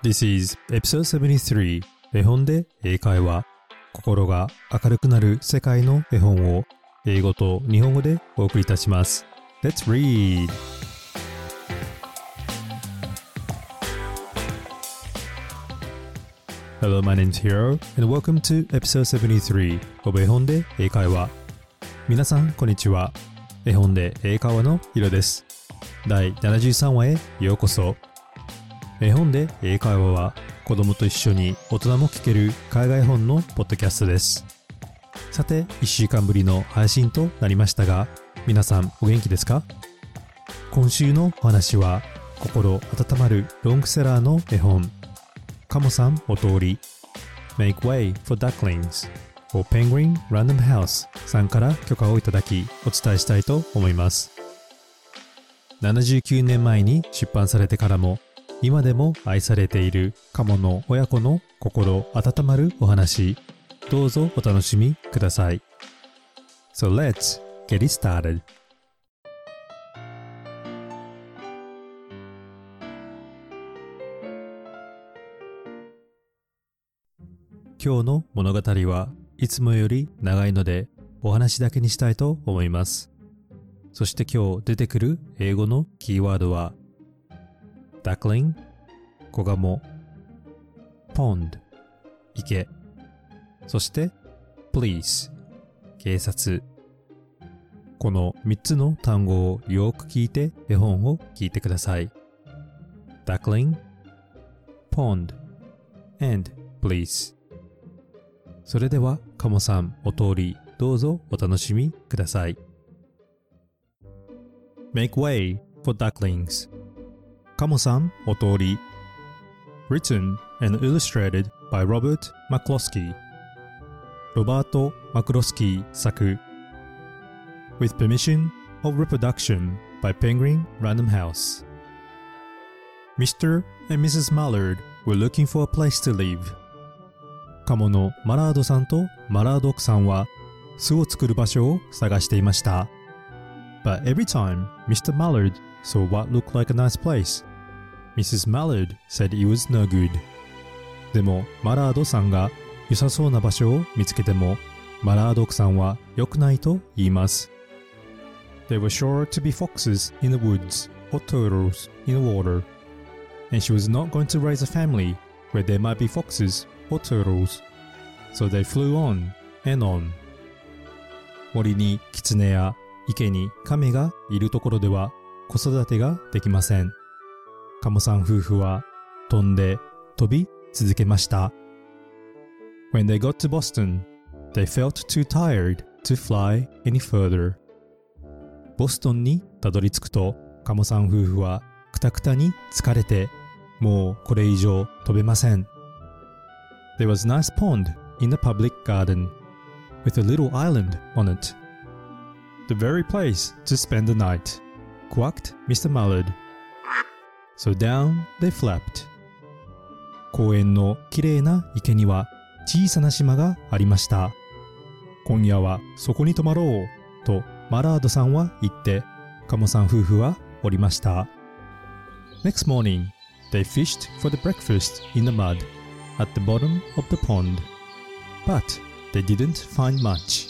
This is episode 73絵本で英会話心が明るくなる世界の絵本を英語と日本語でお送りいたします。Let's read! Hello, my name's Hiro and welcome to episode 73 of 絵本で英会話。皆さんこんにちは。絵本で英会話のヒロです。第73話へようこそ。絵本で英会話は子供と一緒に大人も聞ける海外本のポッドキャストです。さて1週間ぶりの配信となりましたが皆さんお元気ですか？今週のお話は心温まるロングセラーの絵本。カモさんお通り。Make Way for Ducklings を Penguin Random House さんから許可をいただきお伝えしたいと思います。79年前に出版されてからも今でも愛されているカモの親子の心温まるお話。どうぞお楽しみください。So let's get it started. 今日の物語はいつもより長いのでお話だけにしたいと思います。そして今日出てくる英語のキーワードは duckling 子ガモ pond 池そして police 警察この3つの単語をよく聞いて絵本を聞いてください duckling pond and police それではカモさんお通りどうぞお楽しみください Make way for ducklings カモさんお通り Written and illustrated by Robert McCloskey ロバート・マクロスキー作 With permission of reproduction by Penguin Random House Mr. and Mrs. Mallard were looking for a place to live カモのマラードさんとマラード奥さんは巣を作る場所を探していました But every time Mr. Mallard saw what looked like a nice place Mrs. Mallard said it was no good でもマラードさんが良さそうな場所を見つけてもマラード奥さんは良くないと言います There were sure to be foxes in the woods or turtles in the water and she was not going to raise a family where there might be foxes or turtles so they flew on and on 森に狐や池に亀がいるところでは子育てができませんカモさん夫婦は飛んで飛び続けました When they got to Boston, they felt too tired to fly any further. ボストンにたどり着くと、カモさん夫婦はくたくたに疲れて、もうこれ以上飛べません。There was a nice pond in the public garden, with a little island on it. The very place to spend the night, quacked Mr. Mallard. So down they flapped. 公園のきれいな池には小さな島がありました。今夜はそこに泊まろうとマラードさんは言って、カモさん夫婦は降りました。Next morning, they fished for the breakfast in the mud at the bottom of the pond. But they didn't find much.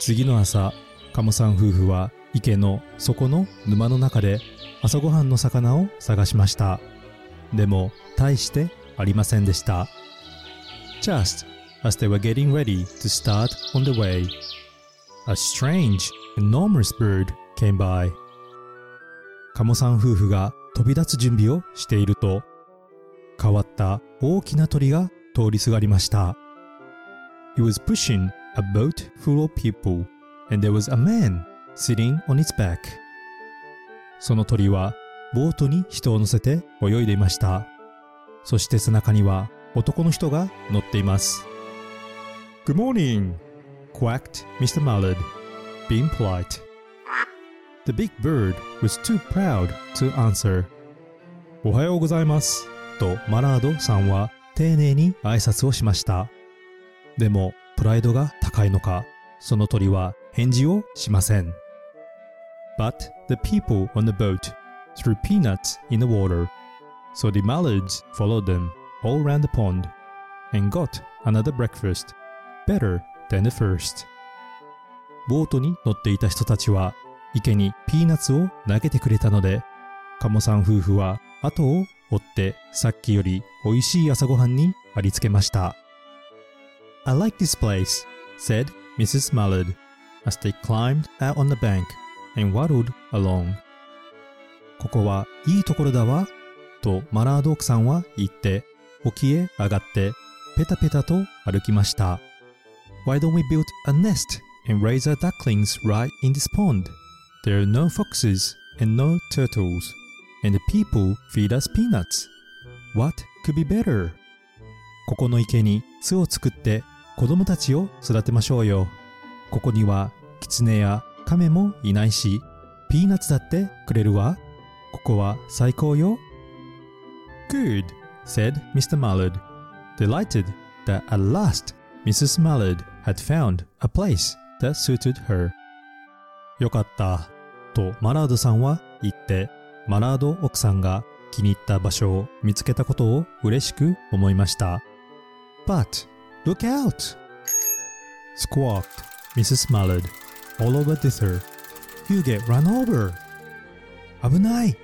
次の朝、カモさん夫婦は池の底の沼の中で朝ごはんの魚を探しました。でも、大してありませんでした。Just as they were getting ready to start on the way, a strange, enormous bird came by. カモさん夫婦が飛び立つ準備をしていると、変わった大きな鳥が通りすがりました。He was pushing a boat full of people, and there was a man sitting on its back. その鳥はボートに人を乗せて泳いでいました。そして背中には男の人が乗っています。Good morning, quacked Mr. Mallard, being polite. The big bird was too proud to answer. おはようございます。とマラードさんは丁寧に挨拶をしました。でも、プライドが高いのか、その鳥は返事をしません。But the people on the boat threw peanuts in the water So the mallards followed them all round the pond and got another breakfast, better than the first. ボートに乗っていた人たちは池にピーナッツを投げてくれたので、カモさん夫婦は後を追ってさっきより美味しい朝ごはんにありつけました。I like this place, said Mrs. Mallard as they climbed out on the bank and waddled along. ここはいいところだわ、とマラード奥さんは言って沖へ上がってペタペタと歩きました。Why don't we build a nest and raise our ducklings right in this pond? There are no foxes and no turtles, and the people feed us peanuts. What could be better? ここの池に巣を作って子供たちを育てましょうよ。ここにはキツネやカメもいないし、ピーナッツだってくれるわ。ここは最高よ。Good, said Mr. Mallard, delighted that at last Mrs. Mallard had found a place that suited her. よかった、とマラードさんは言って、マラード奥さんが気に入った場所を見つけたことを嬉しく思いました。But, look out! squawked Mrs. Mallard all over thither. You get run over! 危ない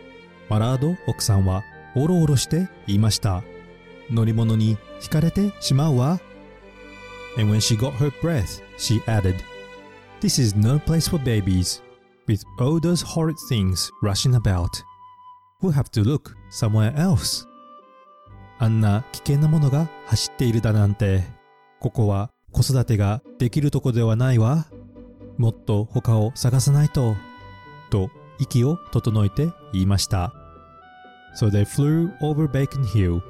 マラード奥さんはおろおろして言いました。乗り物に惹かれてしまうわ。And when she got her breath, she added, This is no place for babies, with all those horrid things rushing about. We'll have to look somewhere else. あんな危険なものが走っているだなんて、ここは子育てができるとこではないわ。もっと他を探さないと。と息を整えて言いました。So they flew over Bacon Hill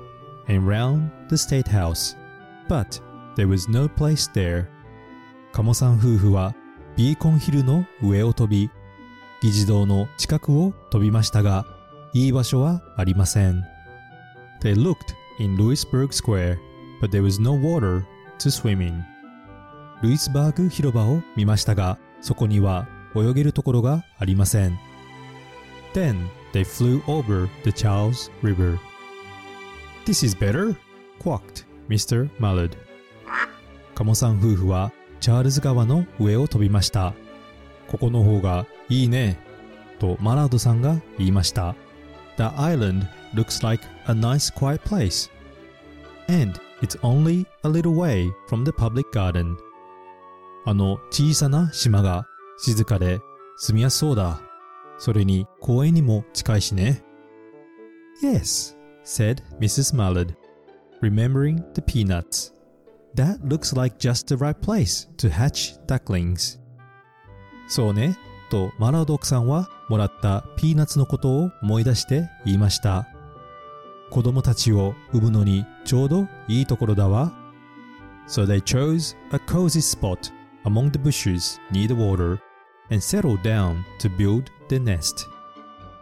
and round the State House, but there was no place there. カモさん夫婦はビーコンヒルの上を飛び、議事堂の近くを飛びましたが、いい場所はありません。They looked in Louisburg Square, but there was no water to swim in. ルイスバーグ広場を見ましたが、そこには泳げるところがありません。Then they flew over the Charles River. This is better, quacked Mr. Mallard. カモさん夫婦はチャールズ川の上を飛びました。ここの方がいいね、とマラードさんが言いました。The island looks like a nice quiet place. And it's only a little way from the public garden. あの小さな島が静かで住みやすそうだ。それに公園にも近いしね。Yes, said Mrs. Mallard, remembering the peanuts. That looks like just the right place to hatch ducklings. そうね、とマラード奥さんはもらったピーナッツのことを思い出して言いました。子供たちを産むのにちょうどいいところだわ。So they chose a cozy spot among the bushes near the water and settled down to build the nest.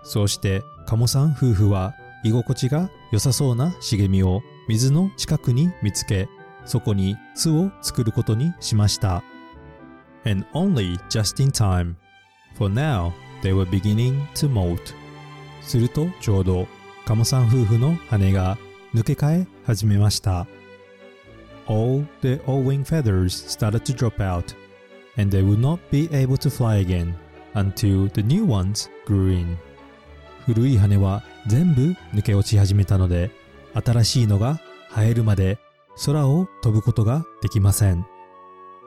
そうしてカモさん夫婦は居心地が良さそうな茂みを水の近くに見つけ、そこに巣を作ることにしました。And only just in time, for now they were beginning to molt. するとちょうどカモさん夫婦の羽が抜け替え始めました。All the old wing feathers started to drop out, and they would not be able to fly again until the new ones grew in. 古い羽は全部抜け落ち始めたので、新しいのが生えるまで空を飛ぶことができません。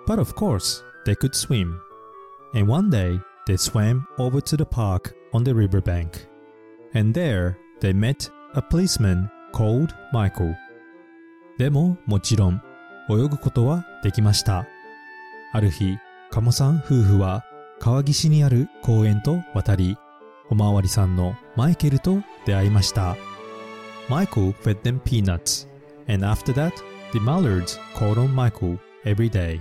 But of course, they could swim. And one day, they swam over to the park on the riverbank. And there, they met a policeman called Michael. でももちろん 泳ぐことはできました。ある日、カモさん夫婦は川岸にある公園と渡り、おまわりさんのマイケルと出会いました。Michael fed them peanuts, and after that, the Mallards called on Michael every day.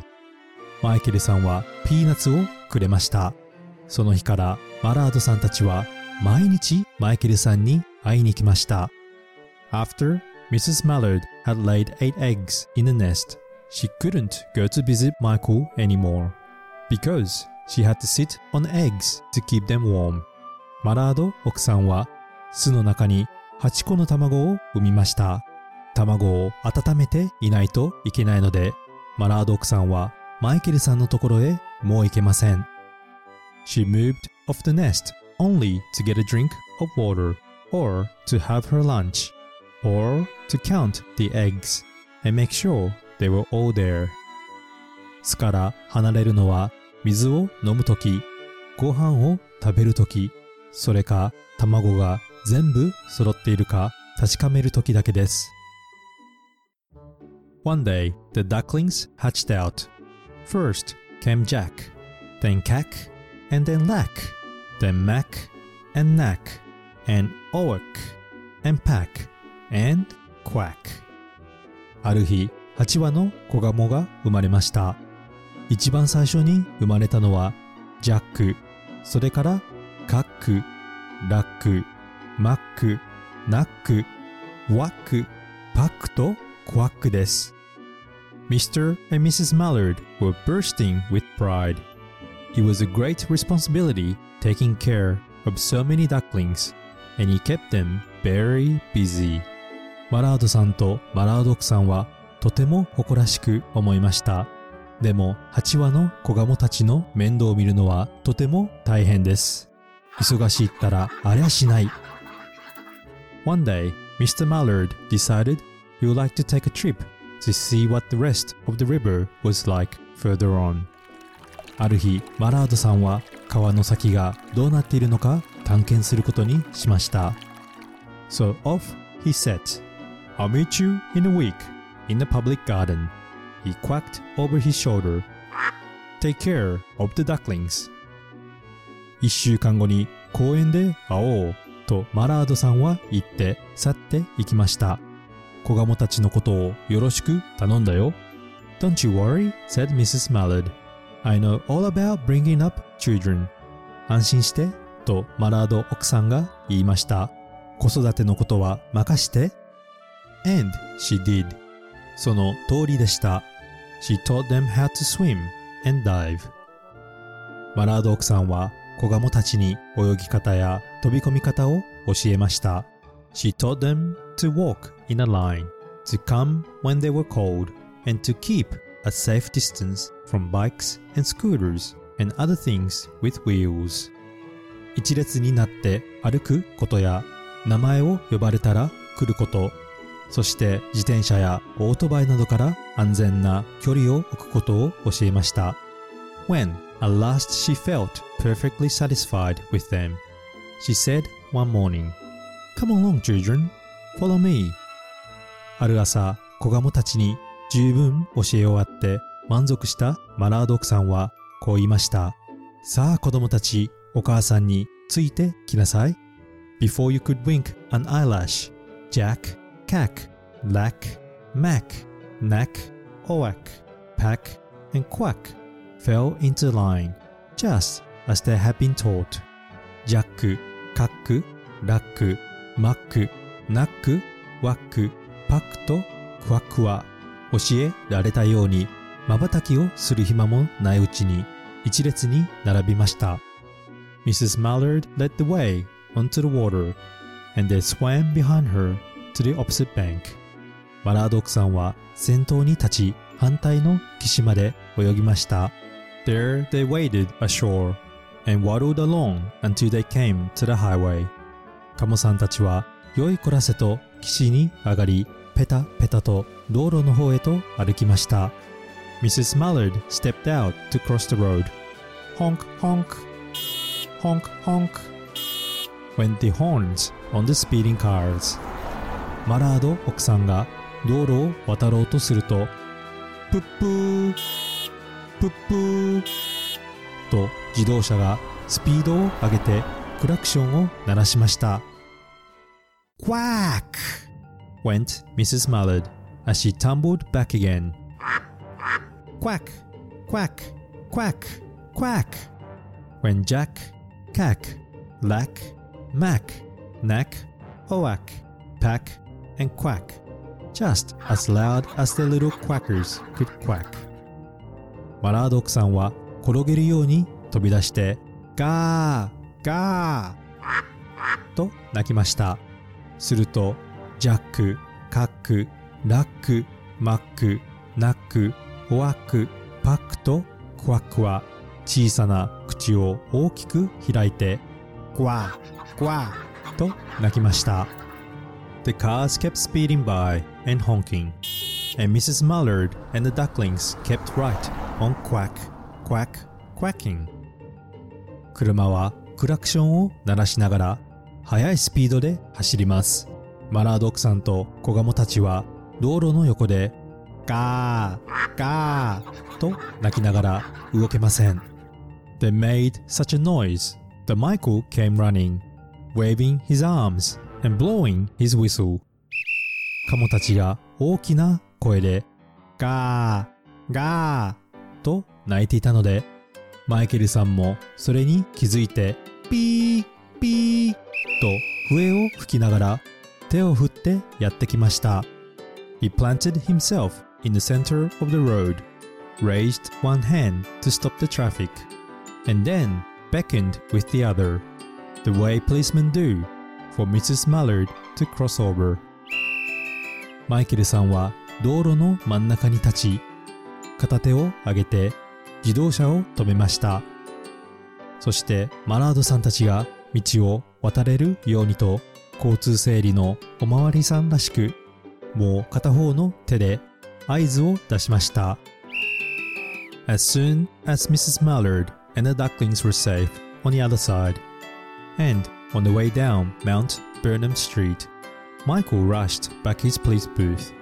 マイケルさんはピーナッツをくれました。その日からマラードさんたちは毎日マイケルさんに会いに来ました。After Mrs. Mallard had laid eight eggs in the nest, she couldn't go to visit Michael anymore because she had to sit on eggs to keep them warm. マラード奥さんは巣の中に8個の卵を産みました。卵を温めていないといけないので、マラード奥さんはマイケルさんのところへもう行けません。She moved off the nest only to get a drink of water or to have her lunch or to count the eggs and make sure they were all there. 巣から離れるのは水を飲むとき、ご飯を食べるとき、それか卵が全部揃っているか確かめるときだけです。One day, the ducklings hatched out. First came Jack, then Cack, and then Lack, then Mac, and Knack, and Oak, and Pack, and Quack. ある日、8羽の子ガモが生まれました。一番最初に生まれたのは、ジャック、それから、カック、ラック、マック、ナック、ワック、パックとクワックです。Mr. and Mrs. Mallard were bursting with pride. It was a great responsibility taking care of so many ducklings, and he kept them very busy. マラードさんとマラード奥さんはとても誇らしく思いました。でも8羽の子ガモたちの面倒を見るのはとても大変です。忙しいったらありゃしない。One day, Mr. Mallard decided he would like to take a trip to see what the rest of the river was like further on. ある日、マラードさんは川の先がどうなっているのか探検することにしました。So off he set. I'll meet you in a week in the public garden. He quacked over his shoulder. Take care of the ducklings. 一週間後に公園で会おうとマラードさんは言って去って行きました。子ガモたちのことをよろしく頼んだよ。Don't you worry, said Mrs. Mallard. I know all about bringing up children. 安心してとマラード奥さんが言いました。子育てのことは任して。And she did. その通りでした。She taught them how to swim and dive. マラード奥さんは子ガモたちに泳ぎ方や飛び込み方を教えました。She taught them to walk in a line, to come when they were cold, and to keep a safe distance from bikes and scooters and other things with wheels. 一列になって歩くことや名前を呼ばれたら来ること、そして自転車やオートバイなどから安全な距離を置くことを教えました。When at last she felt perfectly satisfied with them, she said one morning, Come along, children, follow me. ある朝、子ガモたちに十分教え終わって満足したマラード奥さんはこう言いました。さあ子供たち、お母さんについてきなさい。Before you could wink an eyelash, Jack, Cack, lak, Mac, Knack, Oak, Pack, and Quack fell into line, just as they had been taught. ジャック、カック、ラック、マック、ナック、ワック、パックとクワックは教えられたように瞬きをする暇もないうちに一列に並びました。Mrs. Mallard led the way onto the water, and they swam behind her to the opposite bank. マラード奥さんは先頭に立ち反対の岸まで泳ぎました。There they waded ashore and waddled along until they came to the highway. カモさんたちは良いこらせと岸に上がりペタペタと道路の方へと歩きました。Mrs. Mallard stepped out to cross the road. Honk, honk, honk, honk, went the horns on the speeding cars. マラード奥さんが道路を渡ろうとすると、プップー、プップーと自動車がスピードを上げてクラクションを鳴らしました。Quack! went Mrs. Mallard as she tumbled back again. Quack! Quack! Quack! Quack! When Jack, Cack, Lack, Mac, Knack, Oak, Pack, and Quack, just as loud as the little quackers could quack. マラード奥さんは転げるように飛び出してガーガーと鳴きました。するとジャック、カック、ラック、マック、ナック、オワック、パックとクワックは小さな口を大きく開いてクワー、クワーと鳴きました。The cars kept speeding by and honking, and Mrs. Mallard and the ducklings kept right on quack, quack, quacking. 車はクラクションを鳴らしながら速いスピードで走ります。マラード奥さんと子ガモたちは道路の横でガー、ガーと鳴きながら動けません。They made such a noise that Michael came running, waving his arms and blowing his whistle. カモたちが大きな声でガー、ガーと鳴いていたので、マイケルさんもそれに気づいてピー、ピーと笛を吹きながら手を振ってやってきました。He planted himself in the center of the road, raised one hand to stop the traffic, and then beckoned with the other, the way policemen do for Mrs. Mallard to cross over. マイケルさんは道路の真ん中に立ち、片手を上げて自動車を止めました。そしてマラードさんたちが道を渡れるようにと交通整理のおまわりさんらしくもう片方の手で合図を出しました。As soon as Mrs. Mallard and the ducklings were safe on the other side, and On the way down Mount Burnham Street, Michael rushed back his police booth.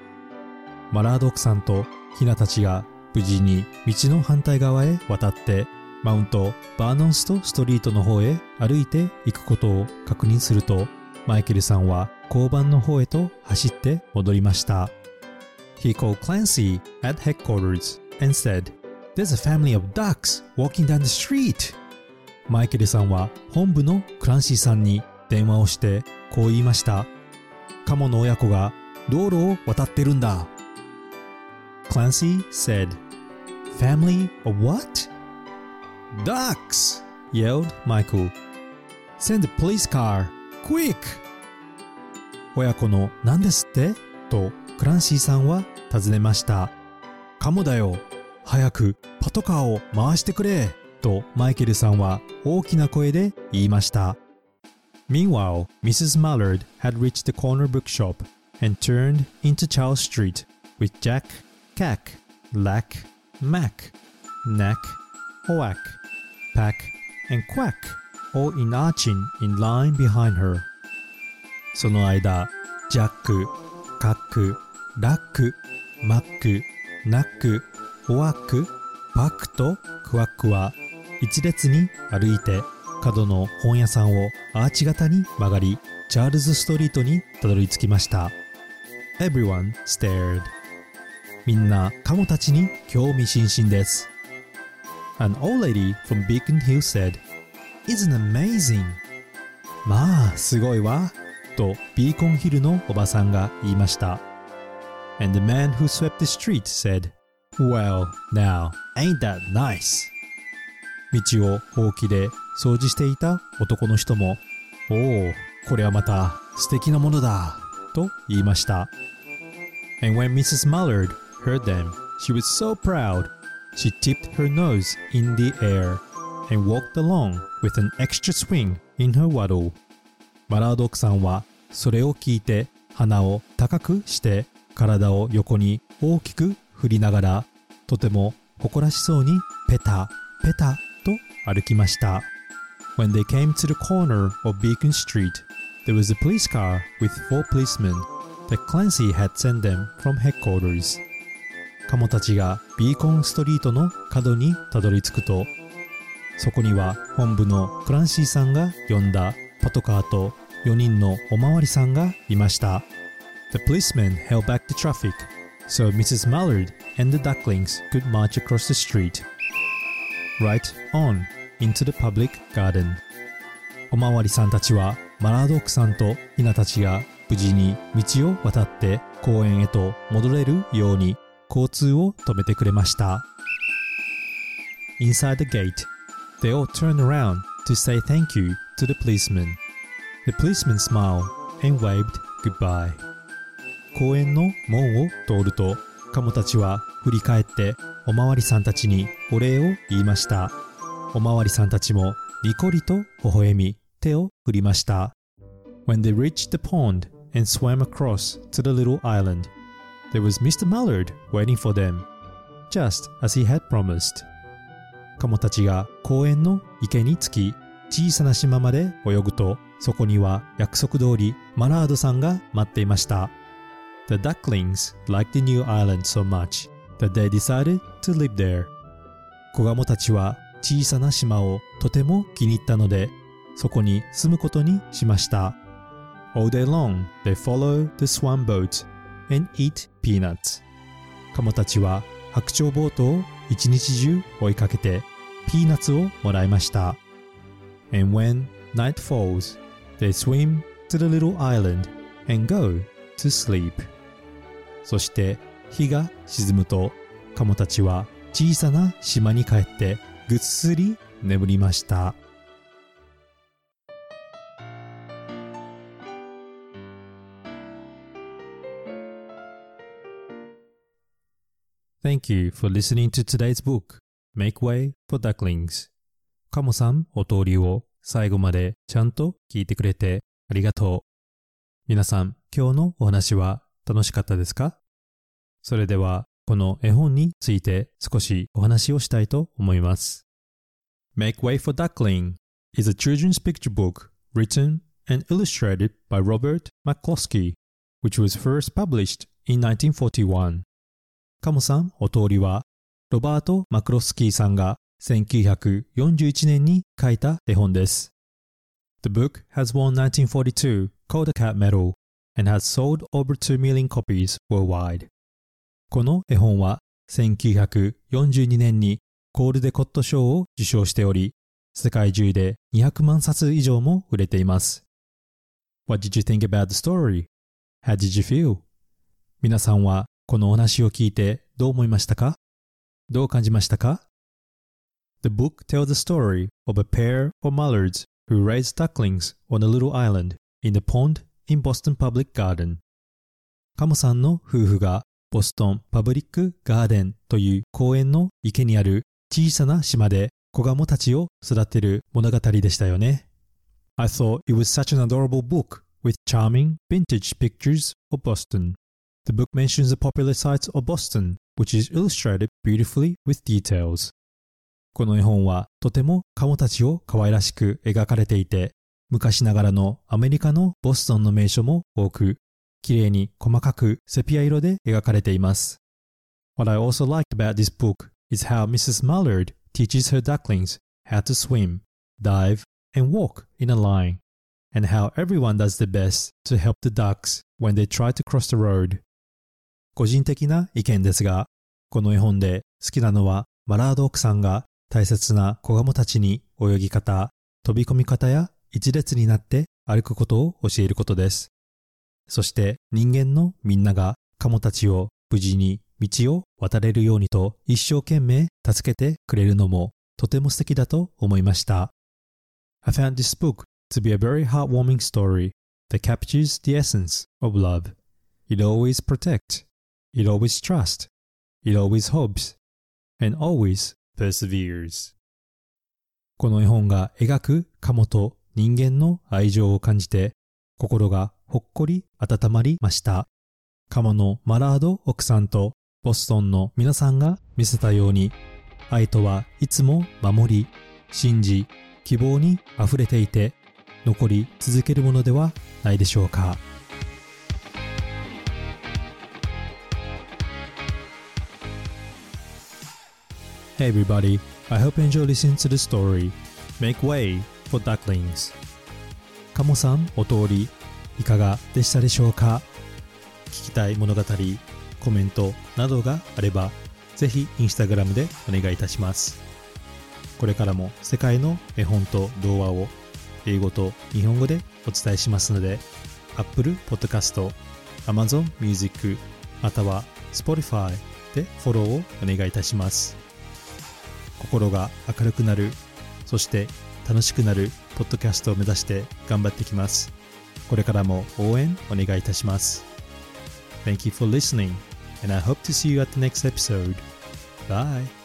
マラード奥さんとヒナたちが無事に道の反対側へ渡ってマウントバーノンストストリートの方へ歩いていくことを確認するとマイケルさんは交番の方へと走って戻りました。He called Clancy at headquarters and said, There's a family of ducks walking down the street. マイケルさんは本部のクランシーさんに電話をしてこう言いました。カモの親子が道路を渡ってるんだ。Clancy said, Family of what? Ducks! yelled Michael. Send the police car, quick! 親子の何ですって？とクランシーさんは尋ねました。カモだよ。早くパトカーを回してくれ。とマイケルさんは大きな声で言いました。Meanwhile, Mrs. Mallard had reached the corner bookshop and turned into Charles Street with Jack, Cack, Lack, Mac, Knack, Oack, Pack, and Quack all in arching in line behind her. その間、ジャック、カック、ラック、マック、ナック、ホワック、パックとクワックは一列に歩いて角の本屋さんをアーチ型に曲がりチャールズストリートにたどり着きました Everyone stared みんなカモたちに興味津々です An old lady from Beacon Hill said Isn't amazing まあすごいわとビーコンヒルのおばさんが言いました And the man who swept the street said Well, now, ain't that nice? 道をほうきで掃除していた男の人も、おお、これはまた素敵なものだ、と言いました。And when Mrs. Mallard heard them, she was so proud, she tipped her nose in the air and walked along with an extra swing in her waddle. マラード奥さんはそれを聞いて鼻を高くして体を横に大きく振りながらとても誇らしそうにペタペタ歩きました。When they came to the corner of Beacon Street, there was a police car with four policemen that Clancy had sent them from headquarters. カモたちがビーコンストリートの角にたどり着くと、そこには本部のクランシーさんが呼んだパトカーと4人のおまわりさんがいました。The policemen held back the traffic, so Mrs. Mallard and the ducklings could march across the street. Right on into the public garden おまわりさんたちはマラードックさんとヒナたちが無事に道を渡って公園へと戻れるように交通を止めてくれました Inside the gate, they all turned around to say thank you to the policeman. The policeman smiled and waved goodbye 公園の門を通るとカモたちは振り返っておまわりさんたちにお礼を言いましたおまわりさんたちもにこりと微笑み手を振りました When they reached the pond and swam across to the little island there was Mr. Mallard waiting for them just as he had promised カモたちが公園の池に着き小さな島まで泳ぐとそこには約束通りマラードさんが待っていました The ducklings liked the new island so much that they decided to live there 子ガモたちは小さな島をとても気に入ったのでそこに住むことにしました All day long they follow the swan boat and eat peanuts カモたちは白鳥ボートを一日中追いかけてピーナッツをもらいました And when night falls they swim to the little island and go to sleep そして日が沈むとカモたちは小さな島に帰ってぐっすり眠りました Thank you for listening to today's book, Make Way for Ducklings. カモさんお通りを最後までちゃんと聞いてくれてありがとう。皆さん、今日のお話は楽しかったですか？それでは、この絵本について少しお話をしたいと思います。Make Way for Duckling is a children's picture book written and illustrated by Robert McCloskey, which was first published in 1941. カモさんお通りは、ロバート・マクロスキーさんが1941年に書いた絵本です。The book has won 1942 Kodakat Medal and has sold over 2 million copies worldwide. この絵本は1942年にコールデコット賞を受賞しており、世界中で200万冊以上も売れています。What did you think about the story? How did you feel? 皆さんはこのお話を聞いてどう思いましたかどう感じましたか The book tells the story of a pair of mallards who raise ducklings on a little island in the pond in Boston Public Garden. カモさんの夫婦がボストンパブリックガーデンという公園の池にある小さな島で子ガモたちを育てる物語でしたよね。I thought it was such an adorable book with charming vintage pictures of Boston. The book mentions the popular sites of Boston, which is illustrated beautifully with details. この絵本はとてもカモたちを可愛らしく描かれていて、昔ながらのアメリカのボストンの名所も多く、綺麗に細かくセピア色で描かれています。What I also liked about this book is how Mrs. Mallard teaches her ducklings how to swim, dive, and walk in a line, and how everyone does their best to help the ducks when they try to cross the road. 個人的な意見ですが、この絵本で好きなのはマラード奥さんが大切な子ガモたちに泳ぎ方、飛び込み方や一列になって歩くことを教えることです。そして人間のみんながカモたちを無事に道を渡れるようにと一生懸命助けてくれるのもとても素敵だと思いました。I found this book to be a very heartwarming story that captures the essence of love. It always protects It always trusts. It always hopes. And always perseveres. この絵本が描くカモと人間の愛情を感じて心がほっこり温まりました。カモのマラード奥さんとボストンの皆さんが見せたように愛とはいつも守り、信じ、希望に溢れていて残り続けるものではないでしょうか。Hey everybody, I hope you enjoy listening to the story Make Way for Ducklings カモさんお通りいかがでしたでしょうか？聞きたい物語、コメントなどがあればぜひインスタグラムでお願いいたします。これからも世界の絵本と童話を英語と日本語でお伝えしますので Apple Podcast、Amazon Music または Spotify でフォローをお願いいたします。心が明るくなるそして楽しくなるポッドキャストを目指して頑張ってきます。これからも応援お願いいたします。Thank you for listening, and I hope to see you at the next episode. Bye!